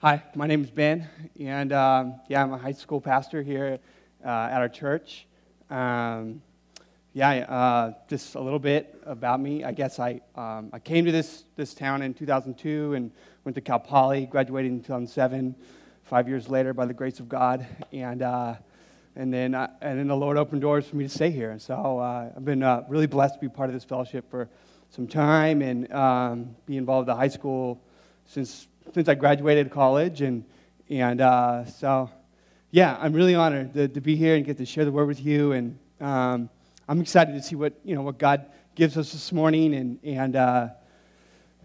Hi, my name is Ben, and um, yeah, I'm a high school pastor here uh, at our church. Um, yeah, uh, just a little bit about me. I guess I, um, I came to this, this town in 2002 and went to Cal Poly, graduated in 2007, five years later by the grace of God. And, uh, and, then, uh, and then the Lord opened doors for me to stay here. And so uh, I've been uh, really blessed to be part of this fellowship for some time and um, be involved in the high school since since I graduated college. And, and uh, so, yeah, I'm really honored to, to, be here and get to share the word with you. And um, I'm excited to see what, you know, what God gives us this morning. And, and uh,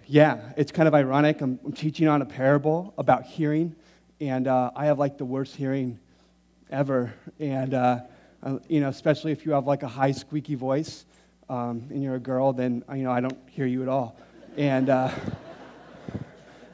yeah, it's kind of ironic. I'm, I'm, teaching on a parable about hearing. And uh, I have like the worst hearing ever. And, uh, uh, you know, especially if you have like a high squeaky voice um, and you're a girl, then, you know, I don't hear you at all. And, uh,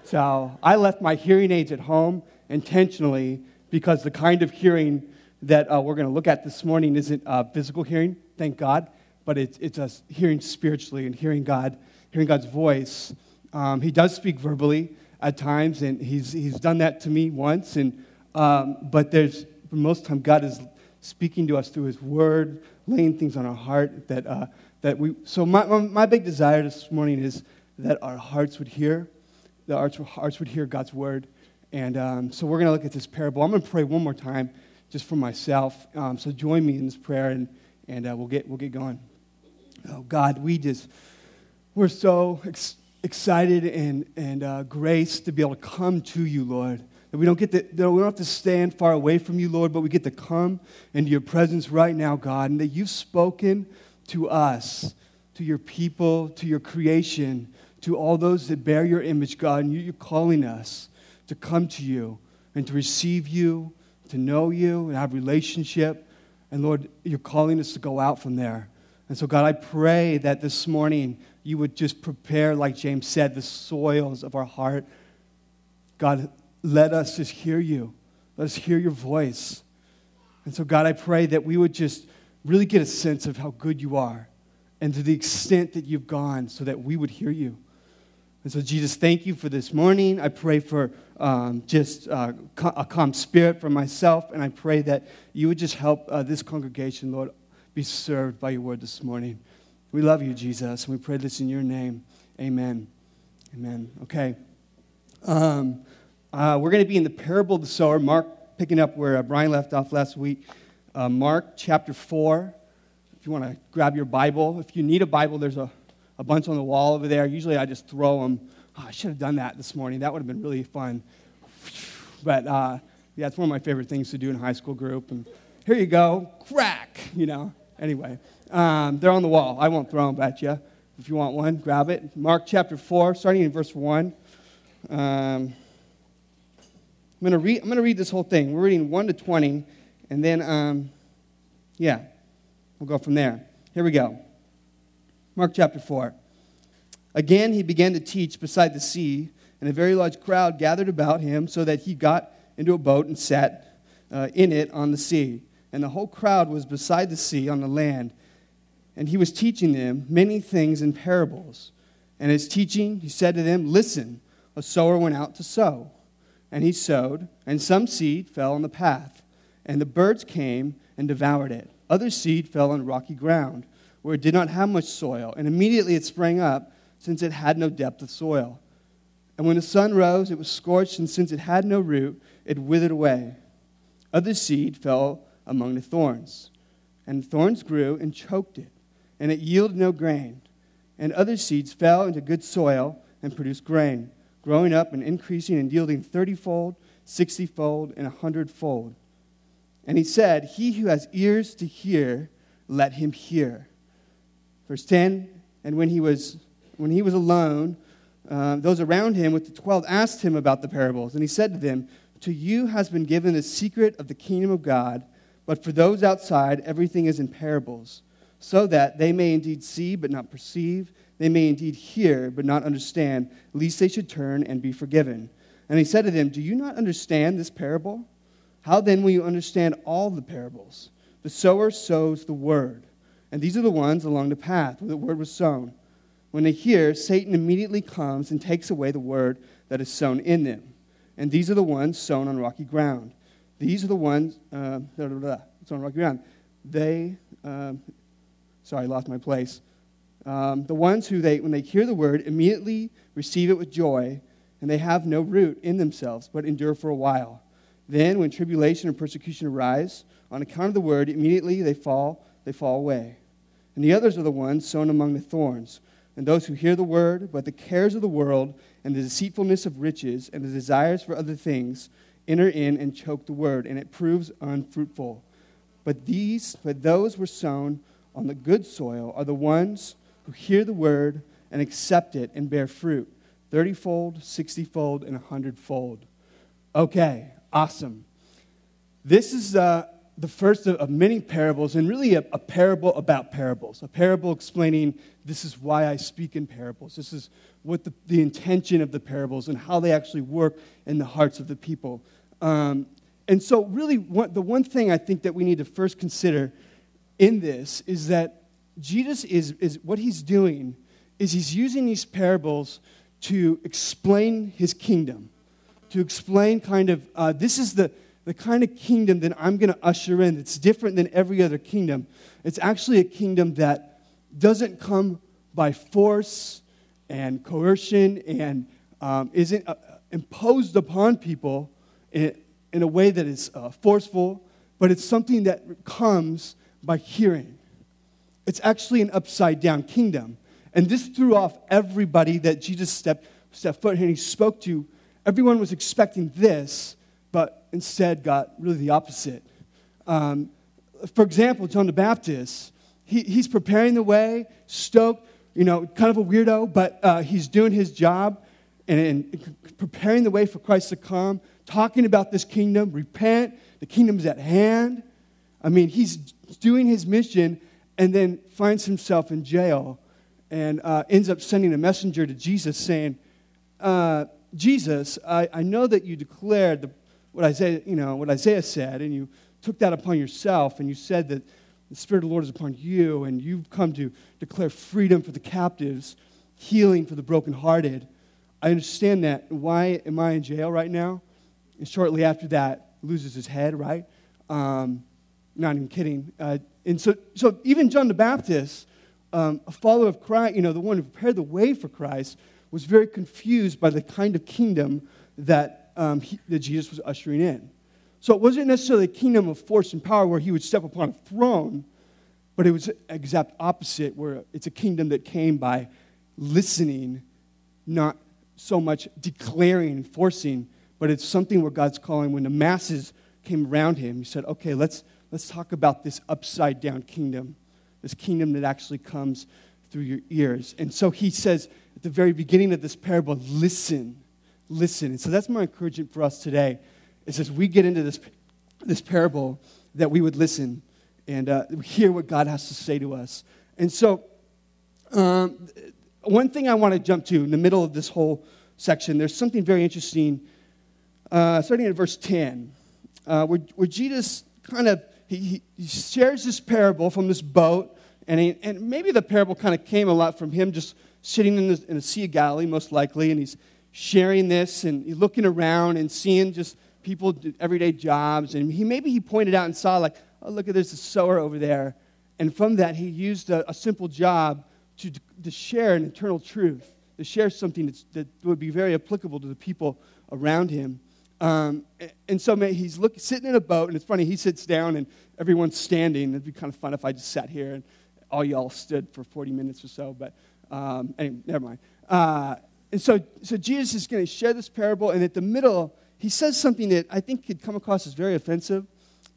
so I left my hearing aids at home intentionally because the kind of hearing that uh, we're going to look at this morning isn't uh, physical hearing, thank God, but it's, it's us hearing spiritually and hearing God, hearing God's voice. Um, he does speak verbally at times, and he's, he's done that to me once, and, um, but there's, most time, God is speaking to us through His Word, laying things on our heart that, uh, that we. So, my, my big desire this morning is that our hearts would hear the hearts would hear God's word. And um, so we're going to look at this parable. I'm going to pray one more time just for myself. Um, so join me in this prayer and, and uh, we'll, get, we'll get going. Oh, God, we just, we're so ex- excited and, and uh, grace to be able to come to you, Lord. That we don't get to, that we don't have to stand far away from you, Lord, but we get to come into your presence right now, God, and that you've spoken to us, to your people, to your creation to all those that bear your image, God, and you're calling us to come to you and to receive you, to know you, and have relationship. And Lord, you're calling us to go out from there. And so, God, I pray that this morning you would just prepare, like James said, the soils of our heart. God, let us just hear you. Let us hear your voice. And so, God, I pray that we would just really get a sense of how good you are and to the extent that you've gone so that we would hear you. And so, Jesus, thank you for this morning. I pray for um, just uh, a calm spirit for myself, and I pray that you would just help uh, this congregation, Lord, be served by your word this morning. We love you, Jesus, and we pray this in your name. Amen. Amen. Okay. Um, uh, we're going to be in the parable of the sower, Mark, picking up where uh, Brian left off last week. Uh, Mark chapter 4. If you want to grab your Bible, if you need a Bible, there's a a bunch on the wall over there. Usually I just throw them. Oh, I should have done that this morning. That would have been really fun. But uh, yeah, it's one of my favorite things to do in high school group. And here you go, crack, you know. Anyway, um, they're on the wall. I won't throw them at you. If you want one, grab it. Mark chapter 4, starting in verse 1. Um, I'm going to read, I'm going to read this whole thing. We're reading 1 to 20, and then, um, yeah, we'll go from there. Here we go. Mark chapter 4. Again, he began to teach beside the sea, and a very large crowd gathered about him, so that he got into a boat and sat uh, in it on the sea. And the whole crowd was beside the sea on the land. And he was teaching them many things in parables. And his teaching, he said to them, Listen, a sower went out to sow. And he sowed, and some seed fell on the path, and the birds came and devoured it. Other seed fell on rocky ground where it did not have much soil, and immediately it sprang up, since it had no depth of soil. And when the sun rose, it was scorched, and since it had no root, it withered away. Other seed fell among the thorns, and the thorns grew and choked it, and it yielded no grain. And other seeds fell into good soil and produced grain, growing up and increasing and yielding thirtyfold, sixtyfold, and a hundredfold. And he said, He who has ears to hear, let him hear. Verse 10 And when he was, when he was alone, uh, those around him with the twelve asked him about the parables. And he said to them, To you has been given the secret of the kingdom of God, but for those outside, everything is in parables, so that they may indeed see but not perceive, they may indeed hear but not understand, lest they should turn and be forgiven. And he said to them, Do you not understand this parable? How then will you understand all the parables? The sower sows the word. And these are the ones along the path where the word was sown. When they hear, Satan immediately comes and takes away the word that is sown in them. and these are the ones sown on rocky ground. These are the ones, uh, blah, blah, blah, it's on rocky ground. They, um, sorry, I lost my place. Um, the ones who they, when they hear the word, immediately receive it with joy, and they have no root in themselves, but endure for a while. Then, when tribulation and persecution arise, on account of the word, immediately they fall, they fall away. And the others are the ones sown among the thorns, and those who hear the word, but the cares of the world and the deceitfulness of riches and the desires for other things enter in and choke the word, and it proves unfruitful. But these, but those were sown on the good soil are the ones who hear the word and accept it and bear fruit, thirtyfold, sixtyfold, and a hundredfold. Okay, awesome. This is uh, the first of, many parables, and really a, a, parable about parables. A parable explaining this is why I speak in parables. This is what the, the intention of the parables and how they actually work in the hearts of the people. Um, and so, really, the one thing I think that we need to first consider in this is that Jesus is, is what he's doing is he's using these parables to explain his kingdom, to explain kind of uh, this is the, the kind of kingdom that I'm going to usher in. It's different than every other kingdom. It's actually a kingdom that doesn't come by force and coercion and um, isn't uh, imposed upon people in, in a way that is uh, forceful, but it's something that comes by hearing. It's actually an upside down kingdom. And this threw off everybody that Jesus stepped, stepped foot and he spoke to. Everyone was expecting this, but instead got really the opposite. Um, for example, John the Baptist, he, he's preparing the way, stoked, you know, kind of a weirdo, but uh, he's doing his job and, and preparing the way for Christ to come, talking about this kingdom, repent, the kingdom is at hand. I mean, he's doing his mission and then finds himself in jail and uh, ends up sending a messenger to Jesus saying, uh, Jesus, I, I know that you declared the, what, Isaiah, you know, what Isaiah said, and you took that upon yourself, and you said that the Spirit of the Lord is upon you, and you've come to declare freedom for the captives, healing for the brokenhearted. I understand that. Why am I in jail right now? And shortly after that, loses his head, right? Um, not even kidding. Uh, and so, so even John the Baptist, um, a follower of Christ, you know, the one who prepared the way for Christ, was very confused by the kind of kingdom that, um, he, that Jesus was ushering in. So it wasn't necessarily a kingdom of force and power where he would step upon a throne, but it was exact opposite, where it's a kingdom that came by listening, not so much declaring and forcing, but it's something where God's calling. When the masses came around him, he said, okay, let's, let's talk about this upside down kingdom, this kingdom that actually comes through your ears. And so he says at the very beginning of this parable, listen, listen. And so that's my encouragement for us today is as we get into this, this parable, that we would listen and uh, hear what God has to say to us. And so, um, one thing I want to jump to in the middle of this whole section, there's something very interesting, uh, starting at verse 10, uh, where, where Jesus kind of he, he shares this parable from this boat, and, he, and maybe the parable kind of came a lot from him just sitting in the, in the Sea of Galilee, most likely, and he's sharing this and looking around and seeing just people do everyday jobs. And he maybe he pointed out and saw, like, oh, look at there's a sower over there. And from that, he used a, a simple job to, to share an eternal truth, to share something that would be very applicable to the people around him. Um, and so man, he's look, sitting in a boat, and it's funny, he sits down and everyone's standing. It'd be kind of fun if I just sat here and all y'all stood for 40 minutes or so, but um, anyway, never mind. Uh, and so, so Jesus is going to share this parable, and at the middle, he says something that I think could come across as very offensive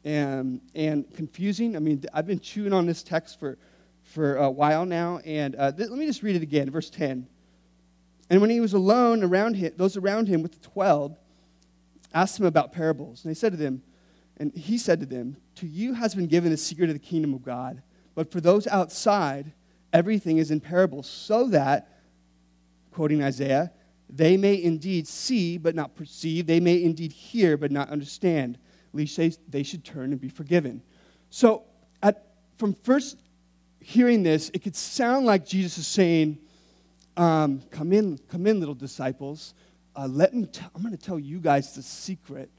and, and confusing. I mean, I've been chewing on this text for, for a while now, and uh, th- let me just read it again, verse 10. And when he was alone, around him, those around him with the twelve asked him about parables. And they said to them, and he said to them, To you has been given the secret of the kingdom of God, but for those outside, everything is in parables, so that, quoting Isaiah, they may indeed see, but not perceive. They may indeed hear, but not understand. Least they, they should turn and be forgiven. So, at, from first hearing this, it could sound like Jesus is saying, um, Come in, come in, little disciples. uh, let me, t- I'm going to tell you guys the secret.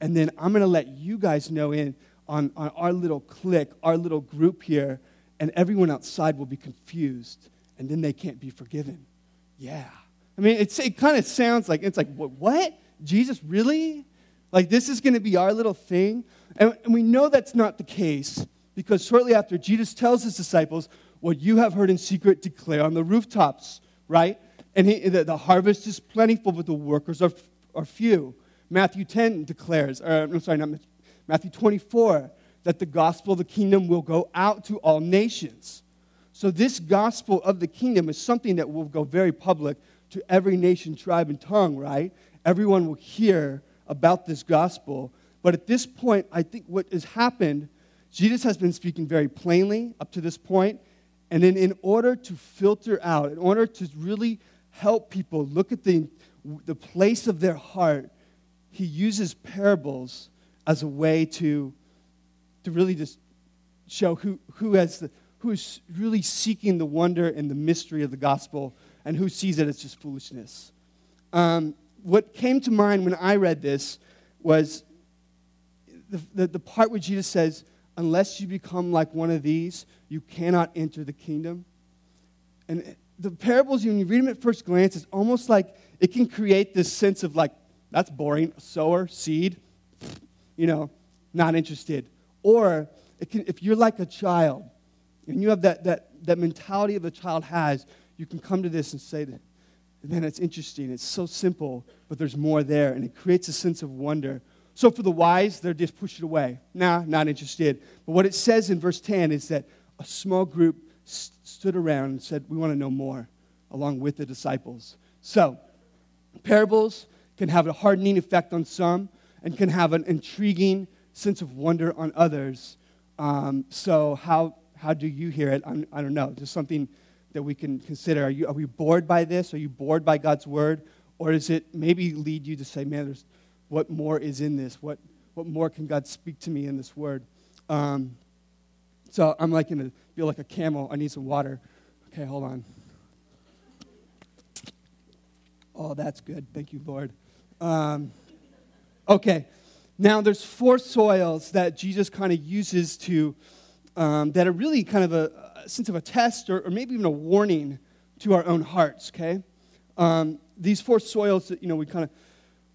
And then I'm going to let you guys know in on, on our little clique, our little group here, and everyone outside will be confused, and then they can't be forgiven. Yeah. I mean, it kind of sounds like, it's like, what? what? Jesus, really? Like, this is going to be our little thing? And, and we know that's not the case because shortly after, Jesus tells his disciples, What you have heard in secret, declare on the rooftops, right? And he, the, the, harvest is plentiful, but the workers are, are few. Matthew 10 declares, or I'm sorry, not Matthew 24, that the gospel of the kingdom will go out to all nations. So, this gospel of the kingdom is something that will go very public to every nation, tribe, and tongue, right? Everyone will hear about this gospel. But at this point, I think what has happened, Jesus has been speaking very plainly up to this point, and then in order to filter out, in order to really help people look at the, the place of their heart, he uses parables as a way to, to really just show who, who, has the, who is really seeking the wonder and the mystery of the gospel and who sees it as just foolishness. Um, what came to mind when I read this was the, the, the part where Jesus says, Unless you become like one of these, you cannot enter the kingdom. And the parables, when you read them at first glance, it's almost like it can create this sense of like, that's boring, sower, seed, you know, not interested. Or can, if you're like a child and you have that, that, that mentality of a child has, you can come to this and say man, it's interesting. It's so simple, but there's more there. And it creates a sense of wonder. So for the wise, they're just push it away. Nah, not interested. But what it says in verse 10 is that a small group st- stood around and said, We want to know more, along with the disciples. So, parables can have a hardening effect on some and can have an intriguing sense of wonder on others. Um, so, how, how do you hear it? I'm, I do not know. Just something that we can consider. Are, you, are we bored by this? Are you bored by God's word? Or does it maybe lead you to say, man, there's, what more is in this? What, what more can God speak to me in this word? Um, so I'm like going to feel like a camel. I need some water. Okay, hold on. Oh, that's good. Thank you, Lord. Um, okay, now there's four soils that Jesus kind of uses to, um, that are really kind of a, sense of a test or, or, maybe even a warning to our own hearts, okay? Um, these four soils that, you know, we kind of,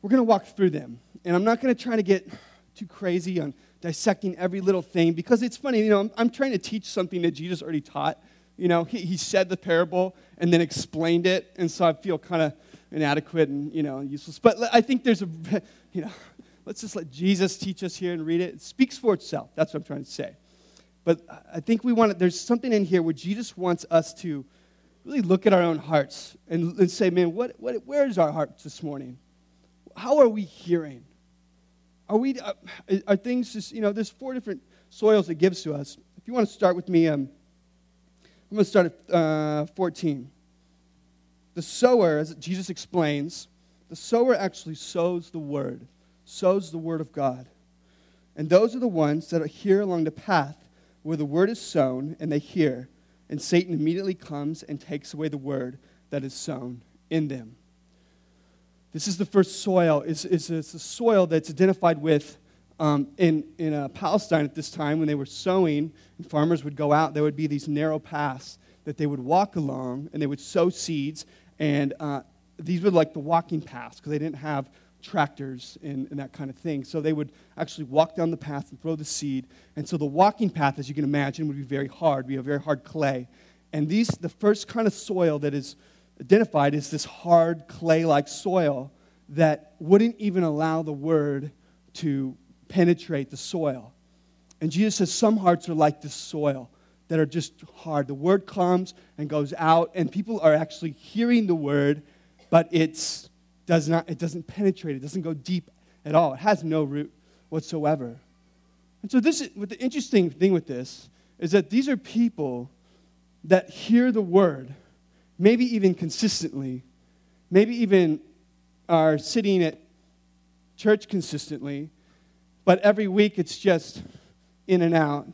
we're going to walk through them. And I'm not going to try to get too crazy on dissecting every little thing because it's funny, you know, I'm, I'm trying to teach something that Jesus already taught. You know, he, he said the parable and then explained it, and so I feel kind of inadequate and, you know, useless. But I think there's a, you know, let's just let Jesus teach us here and read it. It speaks for itself. That's what I'm trying to say. But I think we want to, there's something in here where Jesus wants us to really look at our own hearts and, and say, man, what, what, where is our heart this morning? How are we hearing? Are we, uh, are things just, you know, there's four different soils it gives to us. If you want to start with me, um, I'm going to start at uh, 14. The sower, as Jesus explains, the sower actually sows the word, sows the word of God. And those are the ones that are here along the path where the word is sown and they hear, and Satan immediately comes and takes away the word that is sown in them. This is the first soil. It's, it's, it's a soil that's identified with um, in, in uh, Palestine at this time when they were sowing, and farmers would go out, there would be these narrow paths that they would walk along, and they would sow seeds, and uh, these were like the walking paths because they didn't have tractors and, and, that kind of thing. So they would actually walk down the path and throw the seed. And so the walking path, as you can imagine, would be very hard, be a very hard clay. And these, the first kind of soil that is identified is this hard clay like soil that wouldn't even allow the word to penetrate the soil. And Jesus says some hearts are like this soil that are just hard. The word comes and goes out, and people are actually hearing the word, but it's does not, it doesn't penetrate, it doesn't go deep at all. It has no root whatsoever. And so, this is, what the interesting thing with this is that these are people that hear the word, maybe even consistently, maybe even are sitting at church consistently, but every week it's just in and out.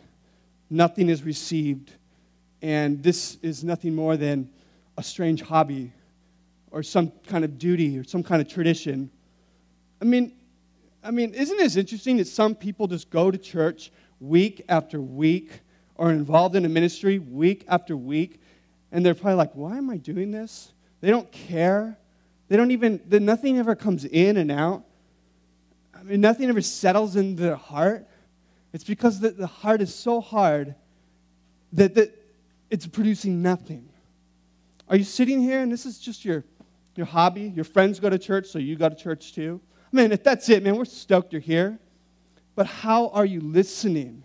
Nothing is received. And this is nothing more than a strange hobby or some kind of duty or some kind of tradition. I mean, I mean, isn't it interesting that some people just go to church week after week or involved in a ministry week after week, and they're probably like, why am I doing this? They don't care. They don't even, nothing ever comes in and out. I mean, nothing ever settles in their heart. It's because the, the heart is so hard that, that it's producing nothing. Are you sitting here and this is just your, your hobby? Your friends go to church, so you go to church too? Man, if that's it, man, we're stoked you're here. But how are you listening?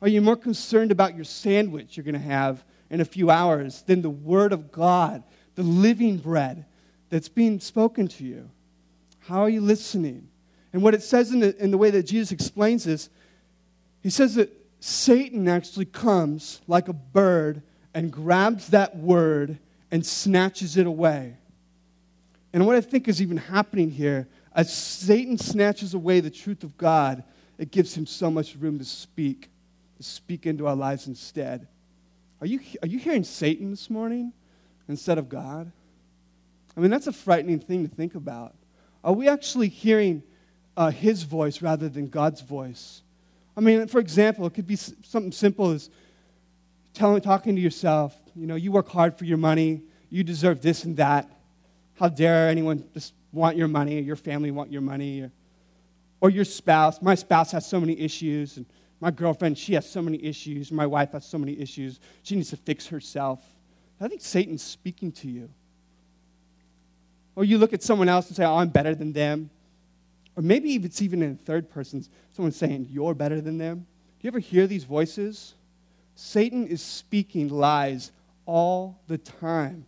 Are you more concerned about your sandwich you're going to have in a few hours than the Word of God, the living bread that's being spoken to you? How are you listening? And what it says in the, in the way that Jesus explains this, he says that Satan actually comes like a bird and grabs that word and snatches it away. And what I think is even happening here, as Satan snatches away the truth of God, it gives him so much room to speak, to speak into our lives instead. Are you, are you hearing Satan this morning instead of God? I mean, that's a frightening thing to think about. Are we actually hearing uh, his voice rather than God's voice? I mean, for example, it could be something simple as telling, talking to yourself, you know, you work hard for your money, you deserve this and that. How dare anyone just want your money, or your family want your money, or, or your spouse. My spouse has so many issues, and my girlfriend, she has so many issues. My wife has so many issues. She needs to fix herself. I think Satan's speaking to you. Or you look at someone else and say, oh, I'm better than them. Or maybe if it's even in third person, someone saying, You're better than them. Do you ever hear these voices? Satan is speaking lies all the time,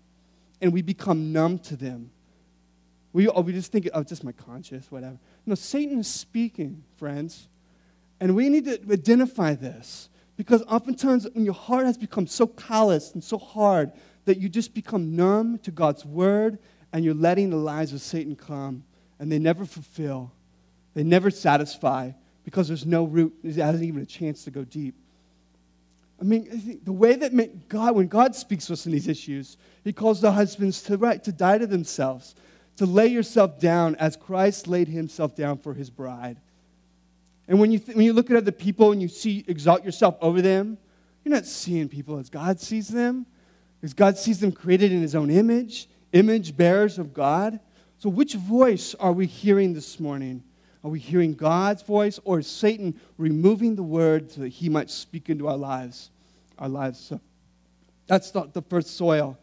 and we become numb to them. We, oh, we just think, oh, just my conscience, whatever. No, Satan is speaking, friends. And we need to identify this because oftentimes when your heart has become so callous and so hard that you just become numb to God's word and you're letting the lies of Satan come and they never fulfill, they never satisfy because there's no root, it hasn't even a chance to go deep. I mean, the way that God, when God speaks to us in these issues, He calls the husbands to, right, to die to themselves, to lay yourself down as Christ laid Himself down for His bride. And when you, th- when you look at other people and you see, exalt yourself over them, you're not seeing people as God sees them, because God sees them created in His own image, image bearers of God. So, which voice are we hearing this morning? Are we hearing God's voice or is Satan removing the word so that he might speak into our lives? Our lives. So that's the, the first soil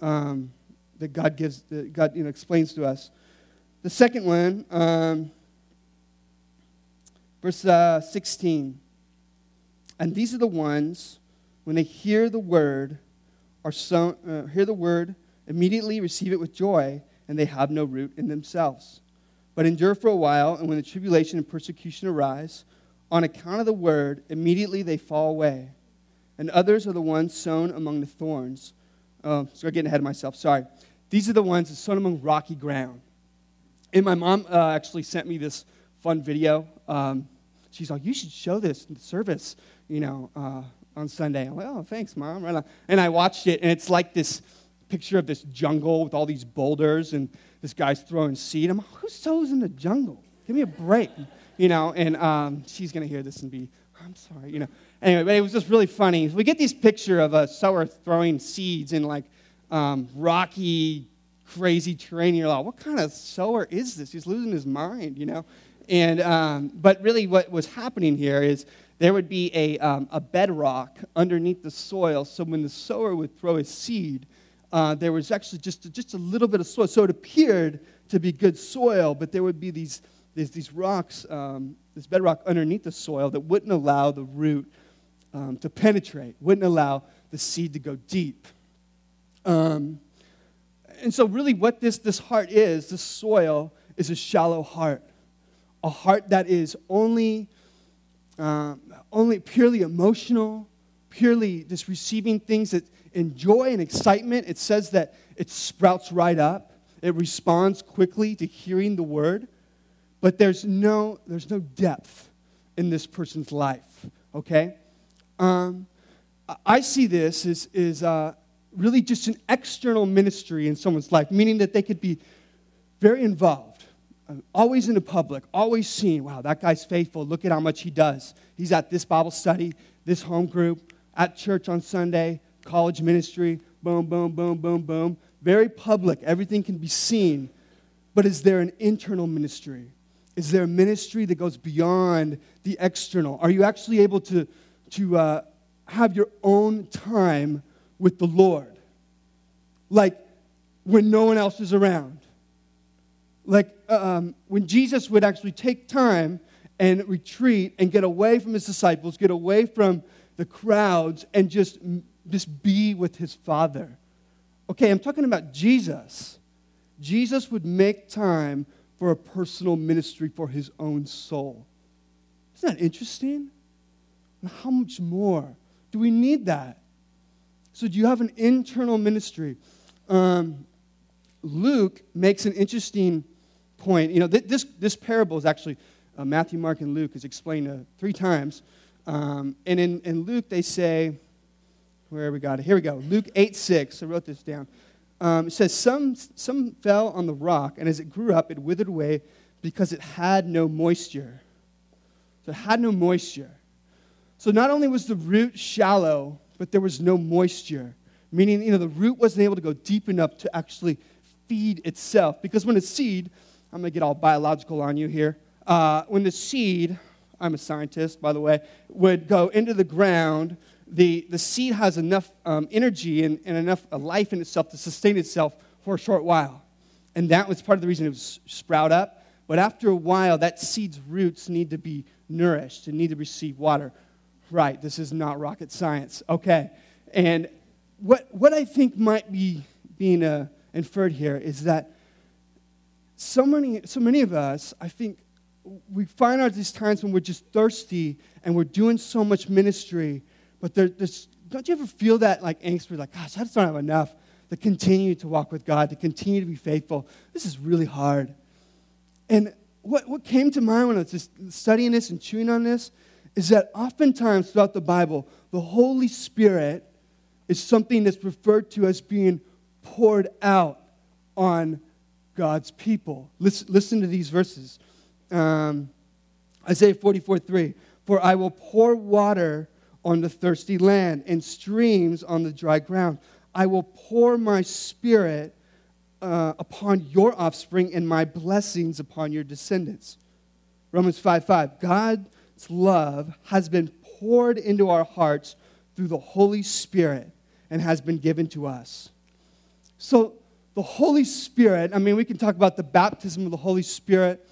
um, that God gives, that God you know, explains to us. The second one, um, verse uh, 16. And these are the ones, when they hear the word, are so, uh, hear the word, immediately receive it with joy, and they have no root in themselves but endure for a while, and when the tribulation and persecution arise, on account of the word, immediately they fall away. And others are the ones sown among the thorns. Oh, sorry, getting ahead of myself. Sorry. These are the ones sown among rocky ground. And my mom uh, actually sent me this fun video. Um, she's like, "You should show this in the service, you know, uh, on Sunday." I'm like, "Oh, thanks, mom." Right and I watched it, and it's like this picture of this jungle with all these boulders, and this guy's throwing seed. I'm like, who sows in the jungle? Give me a break, you know. And um, she's gonna hear this and be, I'm sorry, you know. Anyway, but it was just really funny. We get this picture of a sower throwing seeds in like um, rocky, crazy terrain. You're like, what kind of sower is this? He's losing his mind, you know. And um, but really, what was happening here is there would be a, um, a bedrock underneath the soil. So when the sower would throw his seed, uh, there was actually just, just a little bit of soil. So it appeared to be good soil, but there would be these, these, these rocks, um, this bedrock underneath the soil that wouldn't allow the root um, to penetrate, wouldn't allow the seed to go deep. Um, and so, really, what this, this heart is, this soil, is a shallow heart. A heart that is only, um, only purely emotional, purely just receiving things that in joy and excitement, it says that it sprouts right up. It responds quickly to hearing the word, but there's no, there's no depth in this person's life, okay? Um, I see this as, is uh, really just an external ministry in someone's life, meaning that they could be very involved, uh, always in the public, always seen, wow, that guy's faithful. Look at how much he does. He's at this Bible study, this home group, at church on Sunday, college ministry, boom, boom, boom, boom, boom. Very public, everything can be seen. But is there an internal ministry? Is there a ministry that goes beyond the external? Are you actually able to, to uh, have your own time with the Lord? Like when no one else is around. Like um, when Jesus would actually take time and retreat and get away from his disciples, get away from the crowds, and just, just be with his Father. Okay, I'm talking about Jesus. Jesus would make time for a personal ministry for his own soul. Isn't that interesting? And how much more do we need that? So, do you have an internal ministry? Um, Luke makes an interesting point. You know, th- this, this parable is actually uh, Matthew, Mark, and Luke is explained uh, three times. Um, and in, in Luke, they say, where we got it? Here we go. Luke 8 6. I wrote this down. Um, it says, some, some fell on the rock, and as it grew up, it withered away because it had no moisture. So it had no moisture. So not only was the root shallow, but there was no moisture, meaning you know the root wasn't able to go deep enough to actually feed itself. Because when a seed, I'm gonna get all biological on you here. Uh, when the seed, I'm a scientist by the way, would go into the ground, the, the seed has enough um, energy and, and enough life in itself to sustain itself for a short while. And that was part of the reason it was sprout up. But after a while, that seed's roots need to be nourished and need to receive water. Right, this is not rocket science. Okay. And what, what I think might be being uh, inferred here is that so many, so many of us, I think, we find out these times when we're just thirsty and we're doing so much ministry, but there, there's, don't you ever feel that like angst? We're like, gosh, I just don't have enough to continue to walk with God, to continue to be faithful. This is really hard. And what, what came to mind when I was just studying this and chewing on this is that oftentimes throughout the Bible, the Holy Spirit is something that's referred to as being poured out on God's people. Listen, listen to these verses um, Isaiah 44 3. For I will pour water on the thirsty land and streams on the dry ground. I will pour my spirit uh, upon your offspring and my blessings upon your descendants. Romans 5 5. God love has been poured into our hearts through the Holy Spirit and has been given to us. So, the Holy Spirit, I mean, we can talk about the baptism of the Holy Spirit.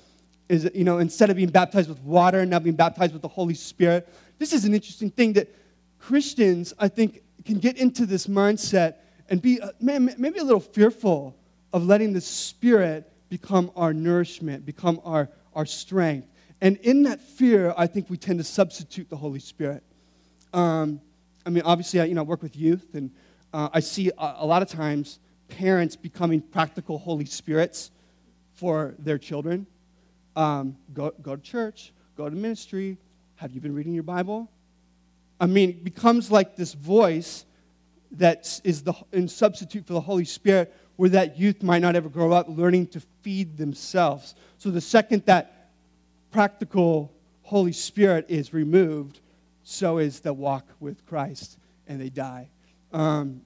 Is, you know, instead of being baptized with water, now being baptized with the Holy Spirit. This is an interesting thing that Christians, I think, can get into this mindset and be, uh, man, maybe a little fearful of letting the Spirit become our nourishment, become our, our strength. And in that fear, I think we tend to substitute the Holy Spirit. Um, I mean, obviously, I you know, work with youth, and uh, I see a, a, lot of times parents becoming practical Holy Spirits for their children. Um, go, go to church, go to ministry. Have you been reading your Bible? I mean, it becomes like this voice that is the in substitute for the Holy Spirit, where that youth might not ever grow up learning to feed themselves. So the second that practical Holy Spirit is removed, so is the walk with Christ, and they die. Um,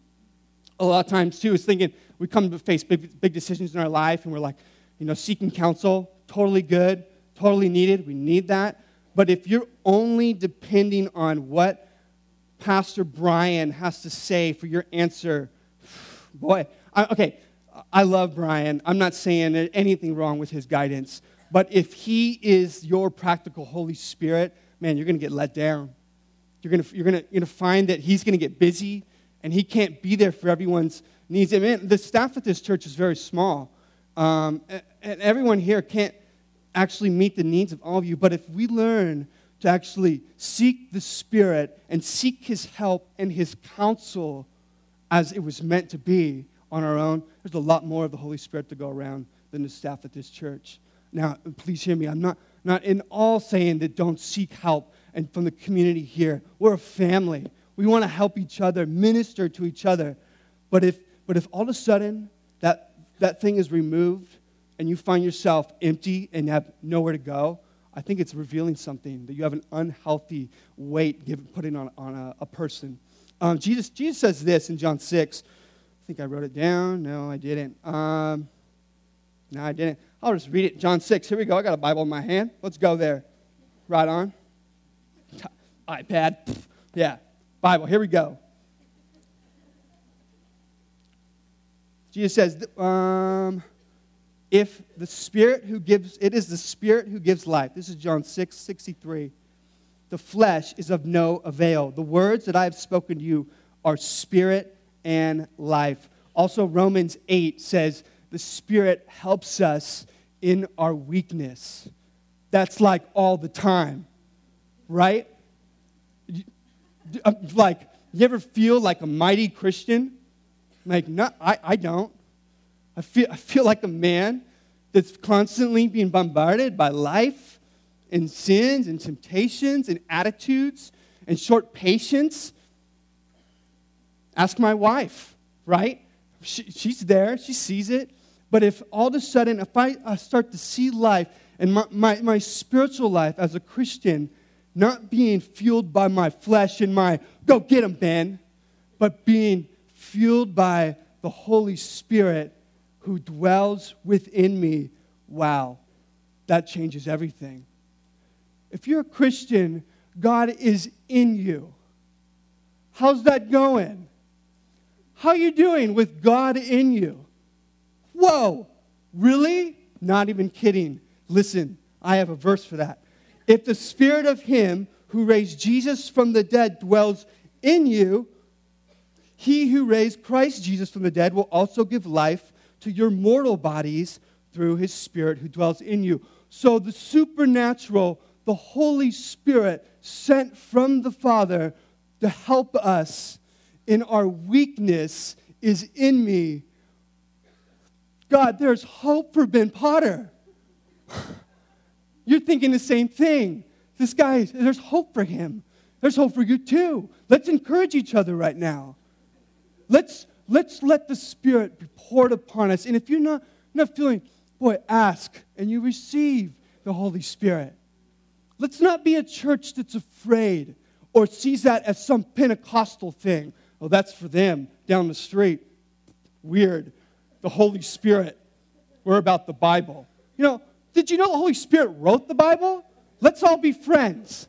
a lot of times, too, is thinking we come to face big, big decisions in our life, and we're like, you know, seeking counsel, totally good, totally needed. We need that. But if you're only depending on what Pastor Brian has to say for your answer, boy, I, okay, I love Brian. I'm not saying anything wrong with his guidance. But if He is your practical Holy Spirit, man, you're going to get let down. You're going you're to, you're to find that He's going to get busy and He can't be there for everyone's needs. I mean, the staff at this church is very small. Um, and everyone here can't actually meet the needs of all of you. But if we learn to actually seek the Spirit and seek His help and His counsel as it was meant to be on our own, there's a lot more of the Holy Spirit to go around than the staff at this church. Now, please hear me. I'm not, not in all saying that don't seek help and from the community here. We're a family. We want to help each other, minister to each other. But if, but if all of a sudden that, that thing is removed and you find yourself empty and have nowhere to go, I think it's revealing something that you have an unhealthy weight given, putting on, on a, a person. Um, Jesus, Jesus says this in John 6. I think I wrote it down. No, I didn't. Um, no, I didn't. I'll just read it. John 6. Here we go. I got a Bible in my hand. Let's go there. Right on. iPad. Yeah. Bible. Here we go. Jesus says, um, if the Spirit who gives, it is the Spirit who gives life. This is John 6, 63. The flesh is of no avail. The words that I have spoken to you are spirit and life. Also, Romans 8 says, the Spirit helps us in our weakness. That's like all the time, right? Uh, like, you ever feel like a mighty Christian? Like, no, I, I don't. I feel, I feel like a man that's constantly being bombarded by life and sins and temptations and attitudes and short patience. Ask my wife, right? She, she's there, she sees it. But if all of a sudden, if I, I start to see life and my, my, my spiritual life as a Christian not being fueled by my flesh and my go get him, Ben, but being fueled by the Holy Spirit who dwells within me, wow, that changes everything. If you're a Christian, God is in you. How's that going? How are you doing with God in you? Whoa, really? Not even kidding. Listen, I have a verse for that. If the spirit of him who raised Jesus from the dead dwells in you, he who raised Christ Jesus from the dead will also give life to your mortal bodies through his spirit who dwells in you. So the supernatural, the Holy Spirit sent from the Father to help us in our weakness is in me God, there's hope for Ben Potter. You're thinking the same thing. This guy, there's hope for him. There's hope for you too. Let's encourage each other right now. Let's, let's let the Spirit be poured upon us. And if you're not, not feeling, boy, ask and you receive the Holy Spirit. Let's not be a church that's afraid or sees that as some Pentecostal thing. Oh, that's for them down the street. Weird the Holy Spirit. We're about the Bible. You know, did you know the Holy Spirit wrote the Bible? Let's all be friends.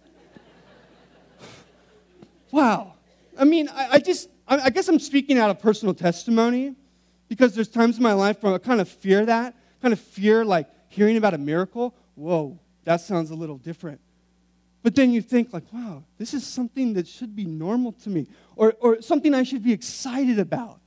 wow. I mean, I, I just, I, guess I'm speaking out of personal testimony because there's times in my life where I kind of fear that, kind of fear like hearing about a miracle. Whoa, that sounds a little different. But then you think, like, wow, this is something that should be normal to me, or, or something I should be excited about.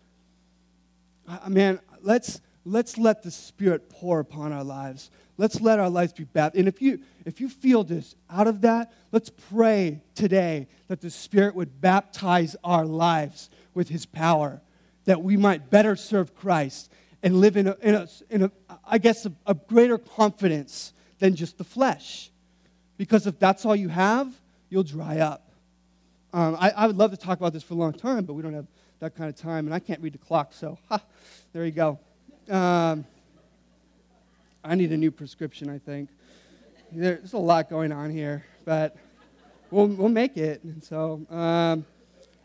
I, man, let's, let's let the Spirit pour upon our lives. Let's let our lives be baptized. And if you, if you feel this out of that, let's pray today that the Spirit would baptize our lives with His power, that we might better serve Christ and live in, a, in, a, in a I guess, a, a greater confidence than just the flesh. Because if that's all you have, you'll dry up. Um, I, I would love to talk about this for a long time, but we don't have that kind of time, and I can't read the clock, so ha, there you go. Um, I need a new prescription, I think. There's a lot going on here, but we'll, we'll make it. And so um,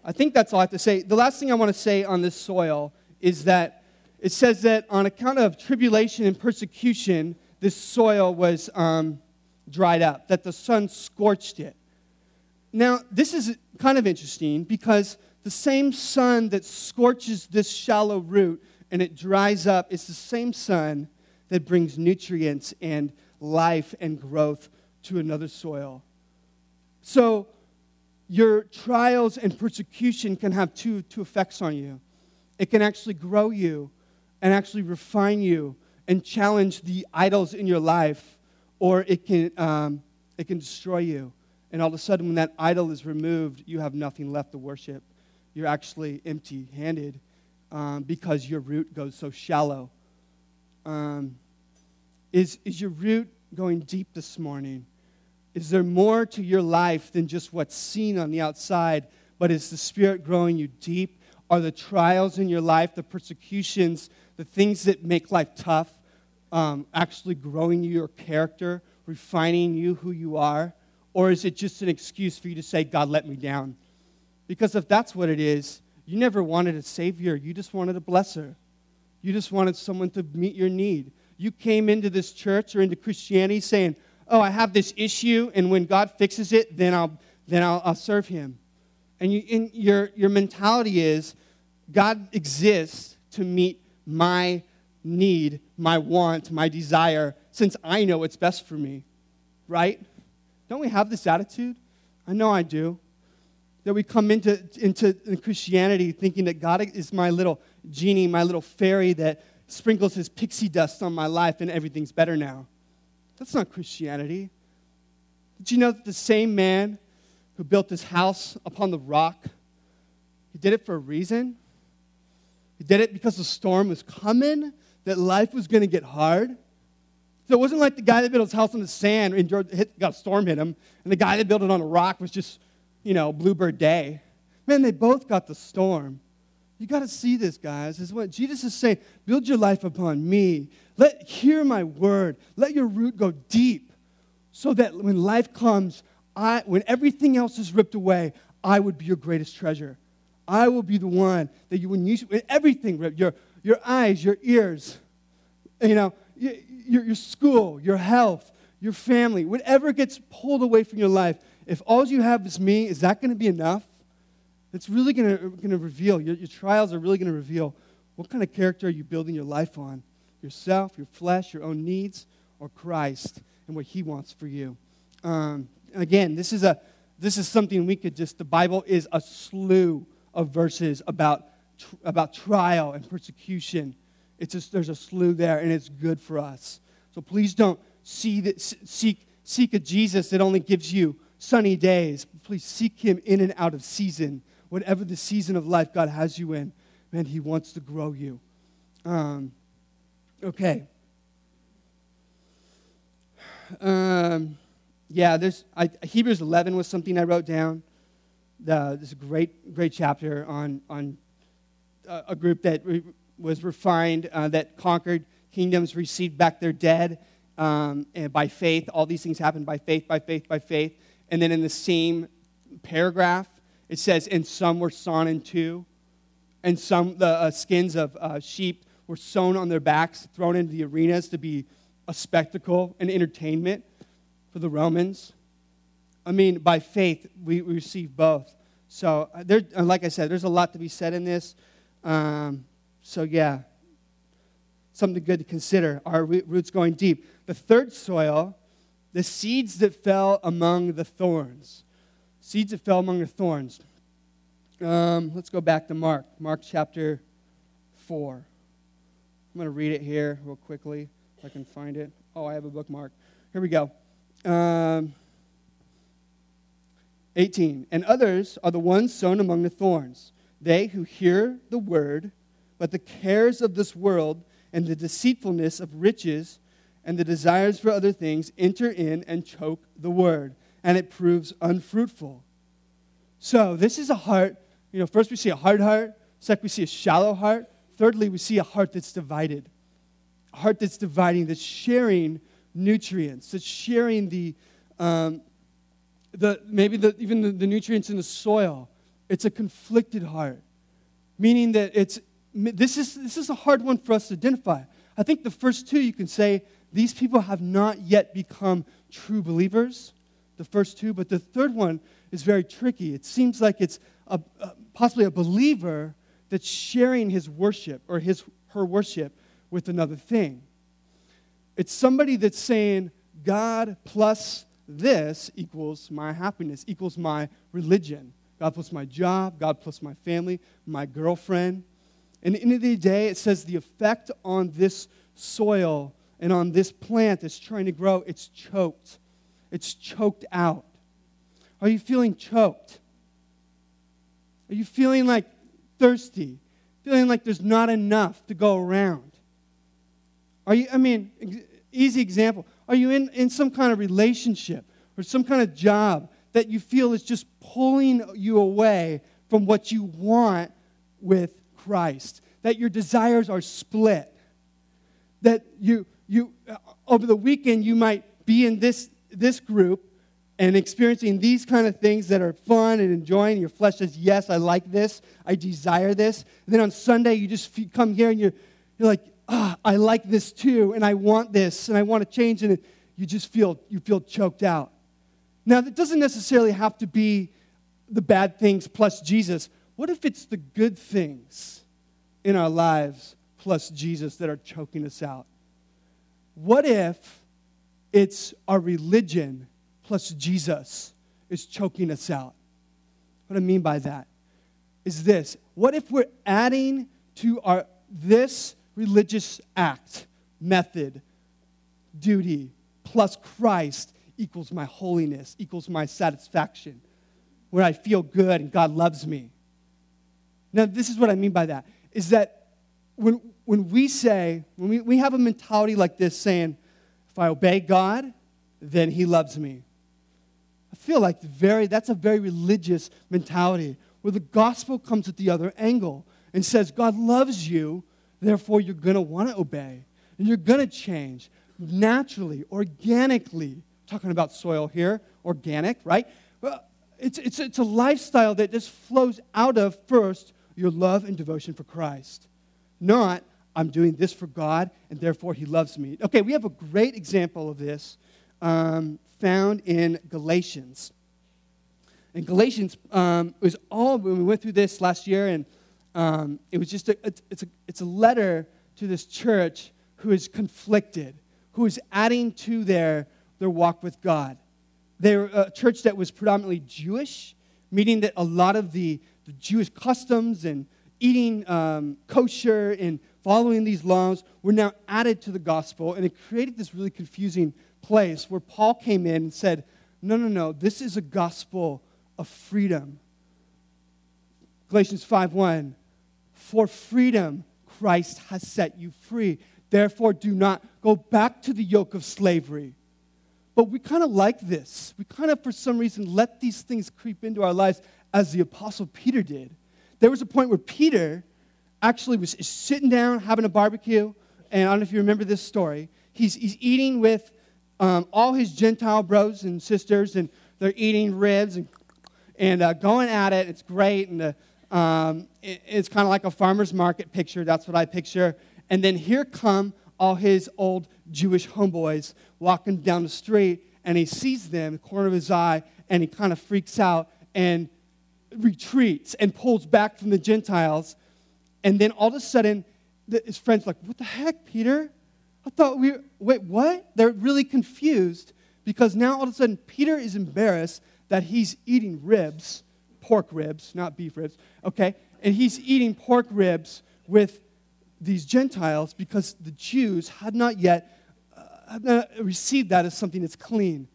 I think that's all I have to say. The last thing I want to say on this soil is that it says that on account of tribulation and persecution, this soil was um, dried up, that the sun scorched it. Now, this is kind of interesting because the same sun that scorches this shallow root and it dries up, it's the same sun that brings nutrients and life and growth to another soil. So, your trials and persecution can have two, two effects on you. It can actually grow you and actually refine you and challenge the idols in your life, or it can, um, it can destroy you. And all of a sudden, when that idol is removed, you have nothing left to worship you're actually empty handed um, because your root goes so shallow. Um, is, is your root going deep this morning? Is there more to your life than just what's seen on the outside, but is the Spirit growing you deep? are the trials in your life, the persecutions, the things that make life tough, um, actually growing your character, refining you who you are? Or is it just an excuse for you to say, God let me down? Because if that's what it is, you never wanted a Savior, you just wanted a blesser. You just wanted someone to meet your need. You came into this church or into Christianity saying, Oh, I have this issue, and when God fixes it, then I'll, then I'll, I'll serve Him. And, you, and your, your mentality is God exists to meet my need, my want, my desire, since I know what's best for me, right? Don't we have this attitude? I know I do. That we come into, into Christianity thinking that God is my little genie, my little fairy that sprinkles his pixie dust on my life and everything's better now. That's not Christianity. Did you know that the same man who built this house upon the rock, he did it for a reason? He did it because the storm was coming, that life was going to get hard. So it wasn't like the guy that built his house on the sand got a storm hit him, and the guy that built it on a rock was just, you know, bluebird day. Man, they both got the storm. You got to see this, guys. This is what Jesus is saying. Build your life upon me. Let hear my word. Let your root go deep, so that when life comes, I, when everything else is ripped away, I would be your greatest treasure. I will be the one that you, when you, when everything ripped, your, your eyes, your ears, you know, your, your school, your health, your family, whatever gets pulled away from your life, if all you have is me, is that going to be enough? It's really going to reveal, your, your trials are really going to reveal what kind of character are you building your life on? Yourself, your flesh, your own needs, or Christ and what He wants for you. Um, again, this is, a, this is something we could just, the Bible is a slew of verses about, about trial and persecution. It's just, there's a slew there, and it's good for us. So please don't see seek, seek a Jesus that only gives you sunny days. Please seek him in and out of season. Whatever the season of life God has you in, man, he wants to grow you. Um, okay. Um, yeah, there's I, Hebrews 11 was something I wrote down. The, this great, great chapter on, on a, a group that re, was refined, uh, that conquered kingdoms, received back their dead um, and by faith. All these things happened by faith, by faith, by faith. And then in the same paragraph, it says, and some were sawn in two, and some, the uh, skins of uh, sheep were sewn on their backs, thrown into the arenas to be a spectacle and entertainment for the Romans. I mean, by faith, we, we receive both. So, uh, there, like I said, there's a lot to be said in this. Um, so, yeah, something good to consider. Our roots going deep. The third soil, the seeds that fell among the thorns. Seeds that fell among the thorns. Um, let's go back to Mark, Mark chapter 4. I'm going to read it here real quickly if I can find it. Oh, I have a bookmark. Here we go. Um, 18. And others are the ones sown among the thorns, they who hear the word, but the cares of this world and the deceitfulness of riches and the desires for other things enter in and choke the word, and it proves unfruitful. So, this is a heart, you know, first we see a hard heart, second, we see a shallow heart, thirdly, we see a heart that's divided. A heart that's dividing, that's sharing nutrients, that's sharing the, um, the, maybe the, even the, the nutrients in the soil. It's a conflicted heart, meaning that it's, this, is, this is a hard one for us to identify. I think the first two you can say these people have not yet become true believers, the first two, but the third one is very tricky. It seems like it's a, a, possibly a believer that's sharing his worship or his, her worship with another thing. It's somebody that's saying, God plus this equals my happiness, equals my religion. God plus my job, God plus my family, my girlfriend. And at the end of the day, it says the effect on this soil and on this plant that's trying to grow, it's choked. It's choked out. Are you feeling choked? Are you feeling like thirsty? Feeling like there's not enough to go around? Are you, I mean, easy example. Are you in, in some kind of relationship or some kind of job that you feel is just pulling you away from what you want with Christ, that your desires are split, that you, you uh, over the weekend you might be in this, this group and experiencing these kind of things that are fun and enjoying. Your flesh says, Yes, I like this. I desire this. And then on Sunday, you just come here and you're, you're like, ah, I like this too, and I want this, and I want to change. And you just feel, you feel choked out. Now, that doesn't necessarily have to be the bad things plus Jesus. What if it's the good things in our lives plus Jesus that are choking us out? What if it's our religion plus Jesus is choking us out? What I mean by that is this what if we're adding to our this religious act, method, duty, plus Christ equals my holiness, equals my satisfaction, where I feel good and God loves me. Now, this is what I mean by that is that when, when we say, when we, we have a mentality like this saying, if I obey God, then He loves me. I feel like very, that's a very religious mentality where the gospel comes at the other angle and says, God loves you, therefore you're going to want to obey and you're going to change naturally, organically. talking about soil here, organic, right? Well, it's, it's, it's a lifestyle that just flows out of first your love and devotion for Christ, not I'm doing this for God and therefore He loves me. Okay, we have a great example of this um, found in Galatians. In Galatians, um, it was all, when we went through this last year, and um, it was just a, it's, a, it's a letter to this church who is conflicted, who is adding to their, their walk with God. They're a church that was predominantly Jewish, meaning that a lot of the, the Jewish customs and eating um, kosher and following these laws were now added to the gospel, and it created this really confusing place where Paul came in and said, No, no, no, this is a gospel of freedom. Galatians 5 1 For freedom, Christ has set you free. Therefore, do not go back to the yoke of slavery. But we kind of like this. We kind of, for some reason, let these things creep into our lives as the Apostle Peter did. There was a point where Peter actually was sitting down having a barbecue, and I don't know if you remember this story. He's, he's eating with um, all his Gentile bros and sisters, and they're eating ribs and, and uh, going at it. It's great, and the, um, it, it's kind of like a farmer's market picture. That's what I picture. And then here come all his old Jewish homeboys walking down the street, and he sees them, in the corner of his eye, and he kind of freaks out and retreats and pulls back from the Gentiles. And then all of a sudden, his friends like, "What the heck, Peter? I thought we wait, what?" They're really confused because now all of a sudden Peter is embarrassed that he's eating ribs, pork ribs, not beef ribs, okay? And he's eating pork ribs with these Gentiles because the Jews had not yet uh, received that as something that's clean.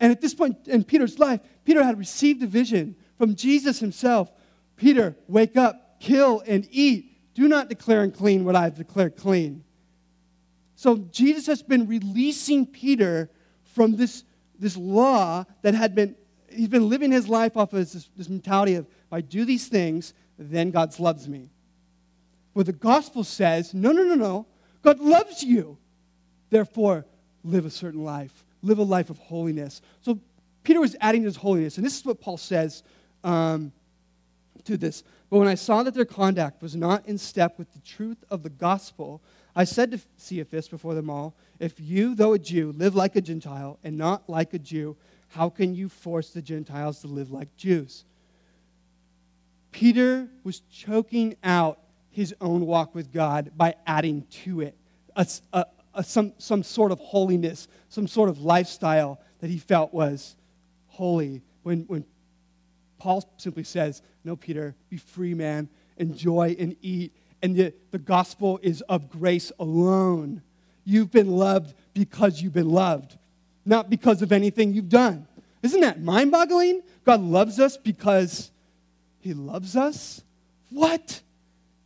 And at this point in Peter's life, Peter had received a vision from Jesus himself Peter, wake up, kill, and eat. Do not declare unclean what I have declared clean. So Jesus has been releasing Peter from this, this law that had been, he's been living his life off of this, this mentality of, if I do these things, then God loves me. But the gospel says, no, no, no, no. God loves you. Therefore, live a certain life. Live a life of holiness. So Peter was adding his holiness. And this is what Paul says um, to this. But when I saw that their conduct was not in step with the truth of the gospel, I said to Cephas before them all, If you, though a Jew, live like a Gentile and not like a Jew, how can you force the Gentiles to live like Jews? Peter was choking out his own walk with God by adding to it a, a, a, some, some sort of holiness, some sort of lifestyle that he felt was holy. When, when Paul simply says, No, Peter, be free, man, enjoy and eat. And the, the gospel is of grace alone. You've been loved because you've been loved, not because of anything you've done. Isn't that mind boggling? God loves us because he loves us? What?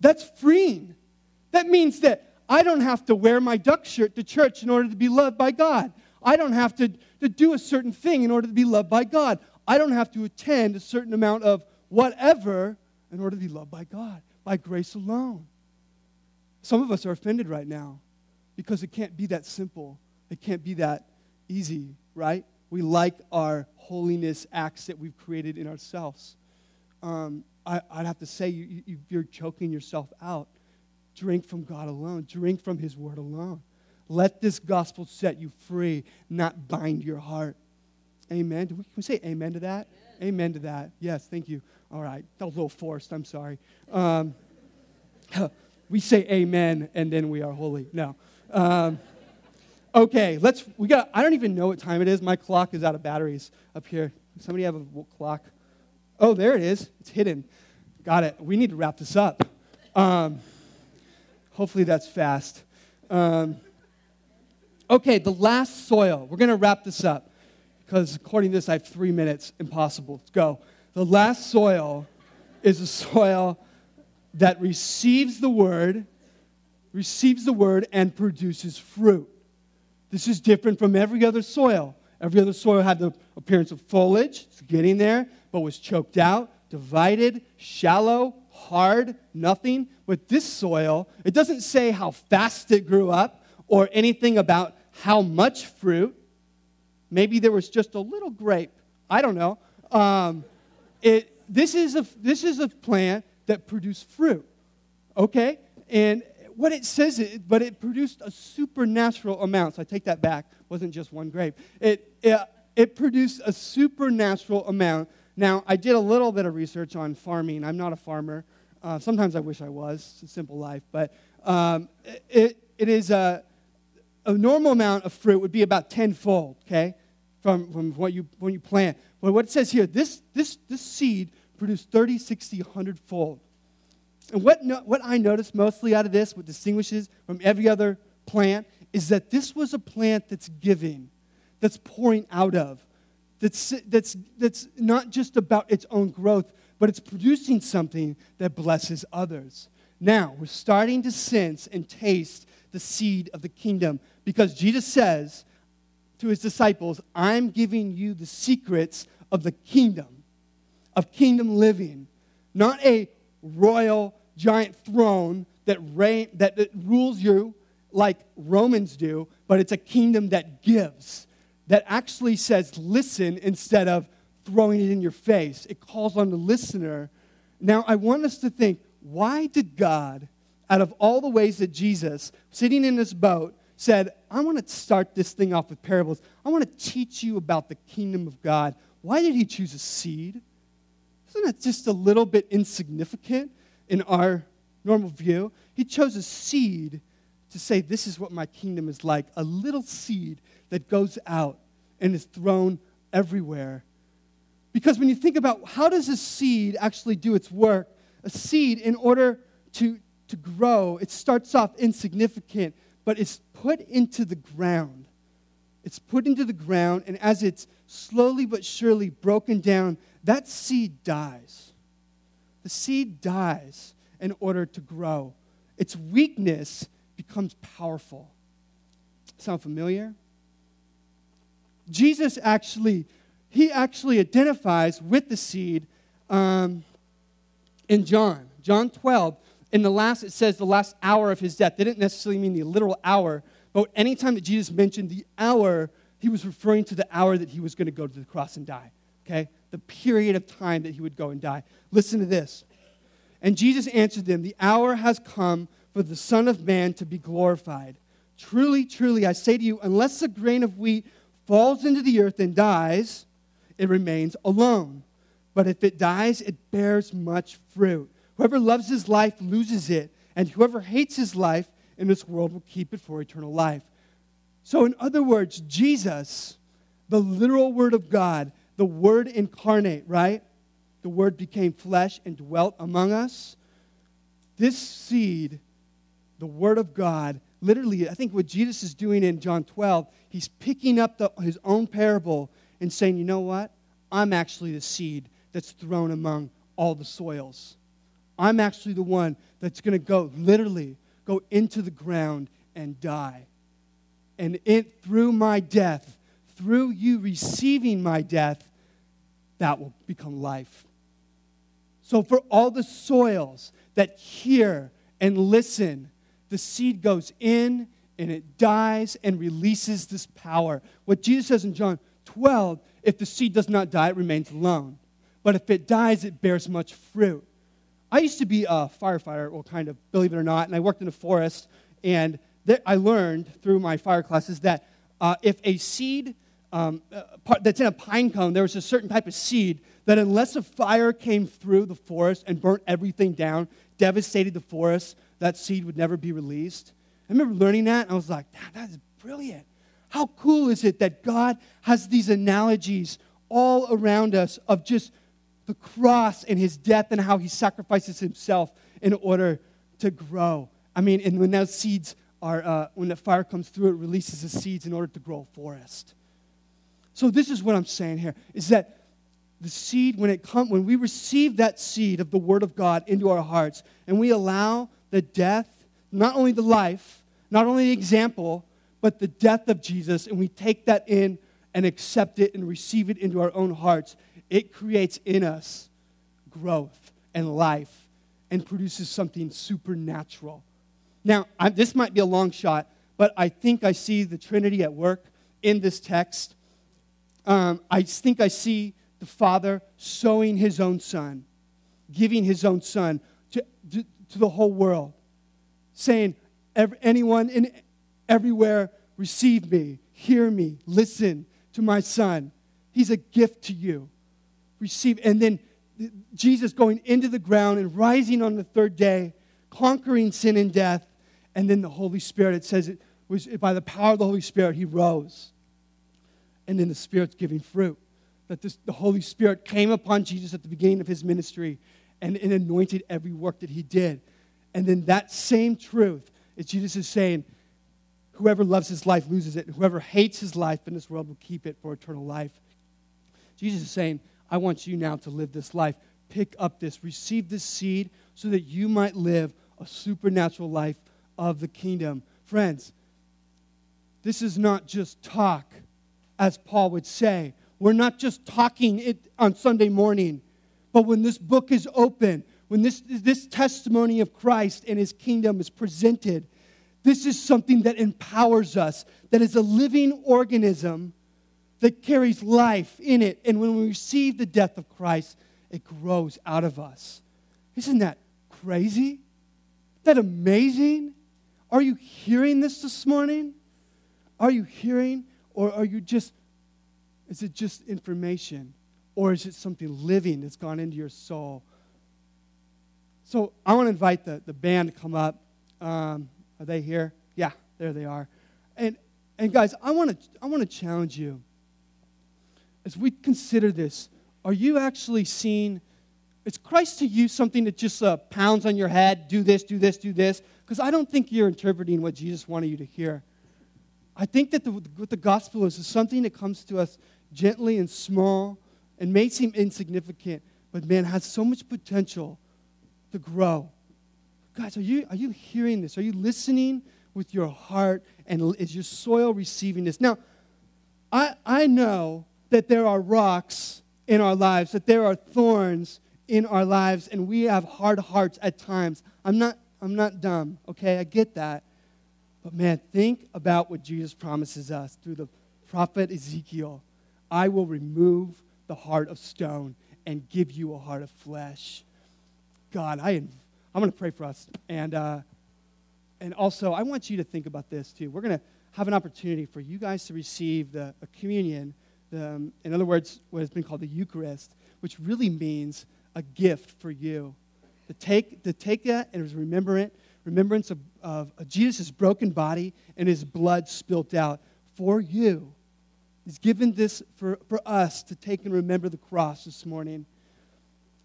That's freeing. That means that I don't have to wear my duck shirt to church in order to be loved by God. I don't have to, to do a certain thing in order to be loved by God. I don't have to attend a certain amount of whatever in order to be loved by God. by grace alone. Some of us are offended right now because it can't be that simple. It can't be that easy, right? We like our holiness acts that we've created in ourselves. Um, I, would have to say you, you, you're choking yourself out. Drink from God alone, drink from His Word alone. Let this gospel set you free, not bind your heart. Amen. Can we say amen to that? Amen, amen to that. Yes, thank you. All right. That was a little forced. I'm sorry. Um, we say amen and then we are holy. No. Um, okay, let's, we got, I don't even know what time it is. My clock is out of batteries up here. Somebody have a clock? Oh, there it is. It's hidden. Got it. We need to wrap this up. Um, hopefully that's fast. Um, okay, the last soil. We're going to wrap this up because according to this, I have three minutes. Impossible. Let's go. The last soil is a soil that receives the word, receives the word, and produces fruit. This is different from every other soil. Every other soil had the appearance of foliage, it's getting there, but was choked out, divided, shallow, hard, nothing. With this soil, it doesn't say how fast it grew up or anything about how much fruit. Maybe there was just a little grape. I don't know. Um, it, this, is a, this is a plant that produced fruit, okay? And what it says, it, but it produced a supernatural amount. So I take that back. It wasn't just one grape. It, it, it produced a supernatural amount. Now, I did a little bit of research on farming. I'm not a farmer. Uh, sometimes I wish I was. It's a simple life. But um, it, it is a, a normal amount of fruit would be about tenfold, okay, from, from what you, when you plant. But what it says here, this, this, this seed produced 30, 60, 100 fold. And what, no, what I noticed mostly out of this, what distinguishes from every other plant, is that this was a plant that's giving, that's pouring out of, that's, that's, that's not just about its own growth, but it's producing something that blesses others. Now, we're starting to sense and taste the seed of the kingdom because Jesus says to his disciples, I'm giving you the secrets of the kingdom, of kingdom living, not a royal giant throne that, reign, that, that rules you like Romans do, but it's a kingdom that gives, that actually says, listen instead of throwing it in your face. It calls on the listener. Now, I want us to think why did God, out of all the ways that Jesus, sitting in this boat, said, I want to start this thing off with parables. I want to teach you about the kingdom of God. Why did he choose a seed? Isn't that just a little bit insignificant in our normal view? He chose a seed to say, This is what my kingdom is like a little seed that goes out and is thrown everywhere. Because when you think about how does a seed actually do its work, a seed, in order to, to grow, it starts off insignificant, but it's put into the ground. It's put into the ground, and as it's slowly but surely broken down, that seed dies. The seed dies in order to grow. Its weakness becomes powerful. Sound familiar? Jesus actually, he actually identifies with the seed um, in John. John 12, in the last, it says the last hour of his death. They didn't necessarily mean the literal hour, but anytime that Jesus mentioned the hour, he was referring to the hour that he was going to go to the cross and die. Okay? The period of time that he would go and die. Listen to this. And Jesus answered them, The hour has come for the Son of Man to be glorified. Truly, truly, I say to you, unless a grain of wheat falls into the earth and dies, it remains alone. But if it dies, it bears much fruit. Whoever loves his life loses it, and whoever hates his life in this world will keep it for eternal life. So, in other words, Jesus, the literal Word of God, the Word incarnate, right? The Word became flesh and dwelt among us. This seed, the Word of God, literally, I think what Jesus is doing in John 12, he's picking up the, his own parable and saying, you know what? I'm actually the seed that's thrown among all the soils. I'm actually the one that's going to go, literally, go into the ground and die. And it, through my death, through you receiving my death, that will become life. So, for all the soils that hear and listen, the seed goes in and it dies and releases this power. What Jesus says in John 12 if the seed does not die, it remains alone. But if it dies, it bears much fruit. I used to be a firefighter, well, kind of, believe it or not, and I worked in a forest. And there, I learned through my fire classes that uh, if a seed um, uh, that's in a pine cone, there was a certain type of seed that, unless a fire came through the forest and burnt everything down, devastated the forest, that seed would never be released. I remember learning that, and I was like, that is brilliant. How cool is it that God has these analogies all around us of just the cross and his death and how he sacrifices himself in order to grow. I mean, and when those seeds are, uh, when the fire comes through, it releases the seeds in order to grow a forest. So this is what I'm saying here: is that the seed, when it come, when we receive that seed of the Word of God into our hearts, and we allow the death, not only the life, not only the example, but the death of Jesus, and we take that in and accept it and receive it into our own hearts, it creates in us growth and life and produces something supernatural. Now, I, this might be a long shot, but I think I see the Trinity at work in this text. Um, I think I see the Father sowing his own Son, giving his own Son to, to, to the whole world, saying, Anyone in everywhere, receive me, hear me, listen to my Son. He's a gift to you receive. And then Jesus going into the ground and rising on the third day, conquering sin and death. And then the Holy Spirit, it says it was by the power of the Holy Spirit, he rose. And then the Spirit's giving fruit. That this, the Holy Spirit came upon Jesus at the beginning of his ministry and, and anointed every work that he did. And then that same truth is Jesus is saying, whoever loves his life loses it, and whoever hates his life in this world will keep it for eternal life. Jesus is saying, I want you now to live this life. Pick up this, receive this seed so that you might live a supernatural life of the kingdom. Friends, this is not just talk, as Paul would say. We're not just talking it on Sunday morning, but when this book is open, when this, this testimony of Christ and his kingdom is presented, this is something that empowers us, that is a living organism that carries life in it. And when we receive the death of Christ, it grows out of us. Isn't that crazy? Isn't that amazing? Are you hearing this this morning? Are you hearing, or are you just, is it just information? Or is it something living that's gone into your soul? So I want to invite the, the band to come up. Um, are they here? Yeah, there they are. And, and guys, I want to I want to challenge you as we consider this, are you actually seeing, is Christ to you something that just uh, pounds on your head, do this, do this, do this? Because I don't think you're interpreting what Jesus wanted you to hear. I think that the, what the gospel is is something that comes to us gently and small and may seem insignificant, but man, has so much potential to grow. Guys, are you, are you hearing this? Are you listening with your heart? And is your soil receiving this? Now, I, I know that there are rocks in our lives, that there are thorns in our lives, and we have hard hearts at times. I'm not, I'm not dumb, okay? I get that. But man, think about what Jesus promises us through the prophet Ezekiel I will remove the heart of stone and give you a heart of flesh. God, I, am, I'm going to pray for us. And, uh, and also, I want you to think about this too. We're going to have an opportunity for you guys to receive the communion um, in other words, what has been called the Eucharist, which really means a gift for you. To take, to take that and remember it, remembrance of, of, Jesus' broken body and his blood spilt out for you. He's given this for, for us to take and remember the cross this morning.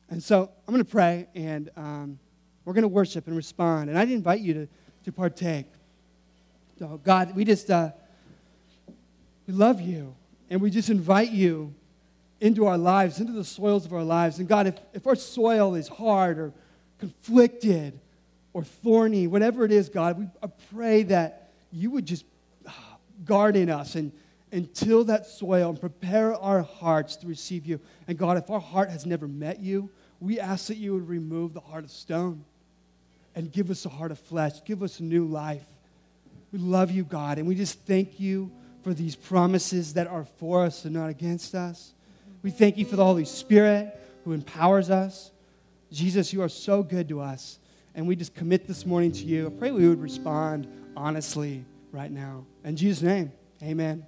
And so I'm going to pray and um, we're going to worship and respond. And I'd invite you to, to partake. So, God, we just, uh, we love you. And we just invite you into our lives, into the soils of our lives. And God, if, if our soil is hard or conflicted or thorny, whatever it is, God, we pray that you would just ah, garden us and, and till that soil and prepare our hearts to receive you. And God, if our heart has never met you we ask that you would remove the heart of stone and give us a heart of flesh. Give us new life. We love you, God, and we just thank you for these promises that are for us and not against us. We thank you for the Holy Spirit who empowers us. Jesus, you are so good to us. And we just commit this morning to you. I pray we would respond honestly right now. In Jesus' name, amen.